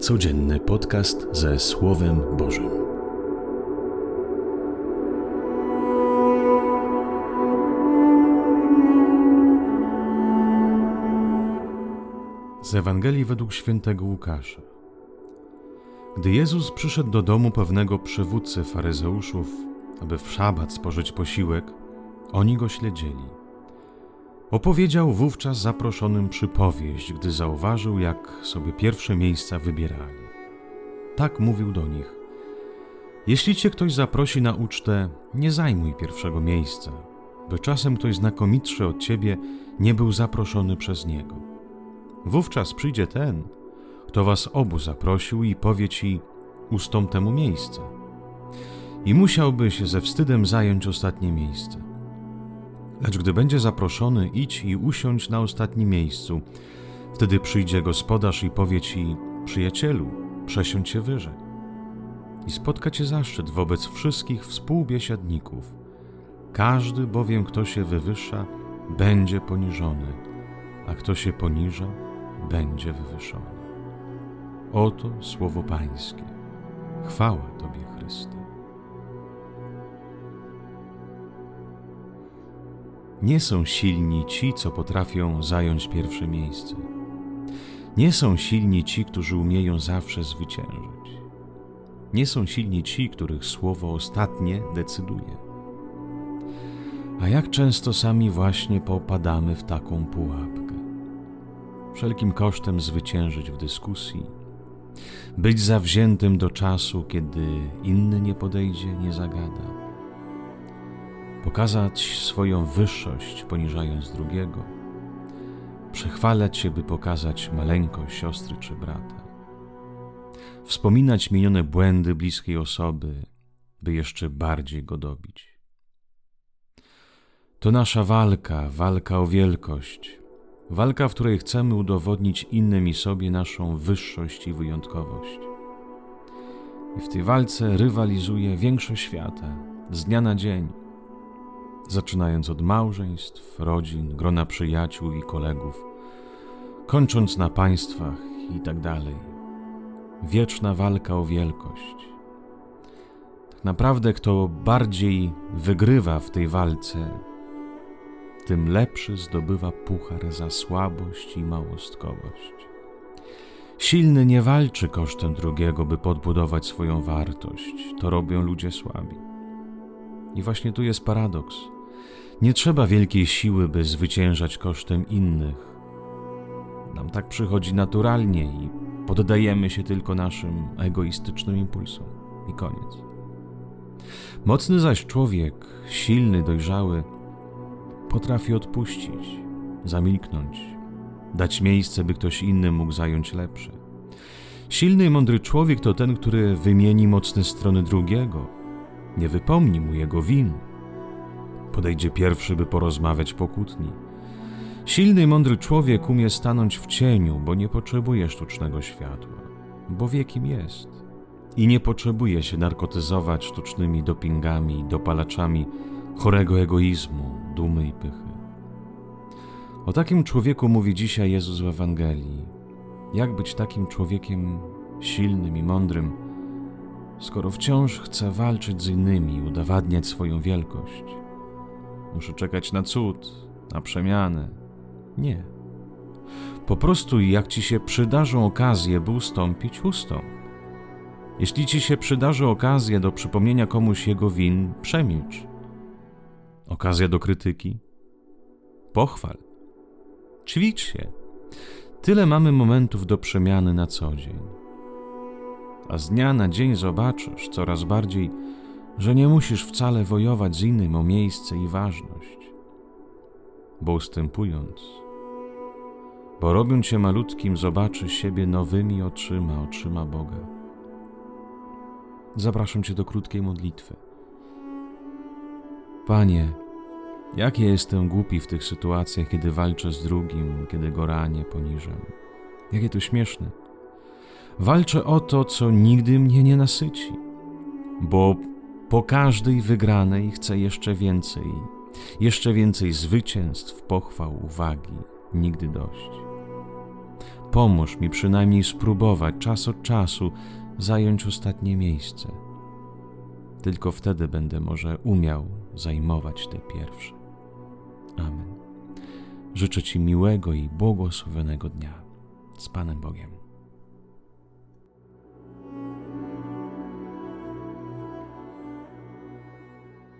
Codzienny podcast ze Słowem Bożym. Z Ewangelii według świętego Łukasza. Gdy Jezus przyszedł do domu pewnego przywódcy faryzeuszów, aby w szabat spożyć posiłek, oni go śledzili. Opowiedział wówczas zaproszonym przypowieść, gdy zauważył, jak sobie pierwsze miejsca wybierali. Tak mówił do nich: Jeśli cię ktoś zaprosi na ucztę, nie zajmuj pierwszego miejsca, by czasem ktoś znakomitszy od ciebie nie był zaproszony przez niego. Wówczas przyjdzie ten, kto was obu zaprosił i powie ci: Ustąp temu miejsce. I musiałbyś ze wstydem zająć ostatnie miejsce. Lecz gdy będzie zaproszony, idź i usiądź na ostatnim miejscu. Wtedy przyjdzie gospodarz i powie ci: Przyjacielu, przesiądź się wyżej. I spotka cię zaszczyt wobec wszystkich współbiesiadników. Każdy bowiem, kto się wywyższa, będzie poniżony, a kto się poniża, będzie wywyższony. Oto słowo Pańskie. Chwała Tobie, Chryste. Nie są silni ci, co potrafią zająć pierwsze miejsce. Nie są silni ci, którzy umieją zawsze zwyciężyć. Nie są silni ci, których słowo ostatnie decyduje. A jak często sami właśnie popadamy w taką pułapkę? Wszelkim kosztem zwyciężyć w dyskusji, być zawziętym do czasu, kiedy inny nie podejdzie, nie zagada pokazać swoją wyższość, poniżając drugiego, przechwalać się, by pokazać maleńkość siostry czy brata, wspominać minione błędy bliskiej osoby, by jeszcze bardziej go dobić. To nasza walka, walka o wielkość, walka, w której chcemy udowodnić innym i sobie naszą wyższość i wyjątkowość. I w tej walce rywalizuje większość świata, z dnia na dzień zaczynając od małżeństw, rodzin, grona przyjaciół i kolegów, kończąc na państwach i tak dalej. Wieczna walka o wielkość. Tak naprawdę, kto bardziej wygrywa w tej walce, tym lepszy zdobywa puchar za słabość i małostkowość. Silny nie walczy kosztem drugiego, by podbudować swoją wartość. To robią ludzie słabi. I właśnie tu jest paradoks. Nie trzeba wielkiej siły, by zwyciężać kosztem innych. Nam tak przychodzi naturalnie i poddajemy się tylko naszym egoistycznym impulsom. I koniec. Mocny zaś człowiek, silny, dojrzały, potrafi odpuścić, zamilknąć, dać miejsce, by ktoś inny mógł zająć lepsze. Silny i mądry człowiek to ten, który wymieni mocne strony drugiego, nie wypomni mu jego win, podejdzie pierwszy, by porozmawiać po kłótni. Silny i mądry człowiek umie stanąć w cieniu, bo nie potrzebuje sztucznego światła, bo wie kim jest. I nie potrzebuje się narkotyzować sztucznymi dopingami, dopalaczami chorego egoizmu, dumy i pychy. O takim człowieku mówi dzisiaj Jezus w Ewangelii. Jak być takim człowiekiem silnym i mądrym, skoro wciąż chce walczyć z innymi udowadniać swoją wielkość? Muszę czekać na cud, na przemianę. Nie. Po prostu jak ci się przydarzą okazje, by ustąpić, ustąp. Jeśli ci się przydarzy okazja do przypomnienia komuś jego win, przemilcz. Okazja do krytyki? Pochwal. Ćwicz się. Tyle mamy momentów do przemiany na co dzień. A z dnia na dzień zobaczysz coraz bardziej, że nie musisz wcale wojować z innym o miejsce i ważność, bo ustępując, bo robiąc się malutkim, zobaczysz siebie nowymi oczyma, oczyma Boga. Zapraszam Cię do krótkiej modlitwy. Panie, jak ja jestem głupi w tych sytuacjach, kiedy walczę z drugim, kiedy go ranię, poniżam. Jakie to śmieszne. Walczę o to, co nigdy mnie nie nasyci, bo po każdej wygranej chcę jeszcze więcej, jeszcze więcej zwycięstw, pochwał, uwagi, nigdy dość. Pomóż mi przynajmniej spróbować czas od czasu zająć ostatnie miejsce. Tylko wtedy będę może umiał zajmować te pierwsze. Amen. Życzę Ci miłego i błogosławionego dnia. Z Panem Bogiem.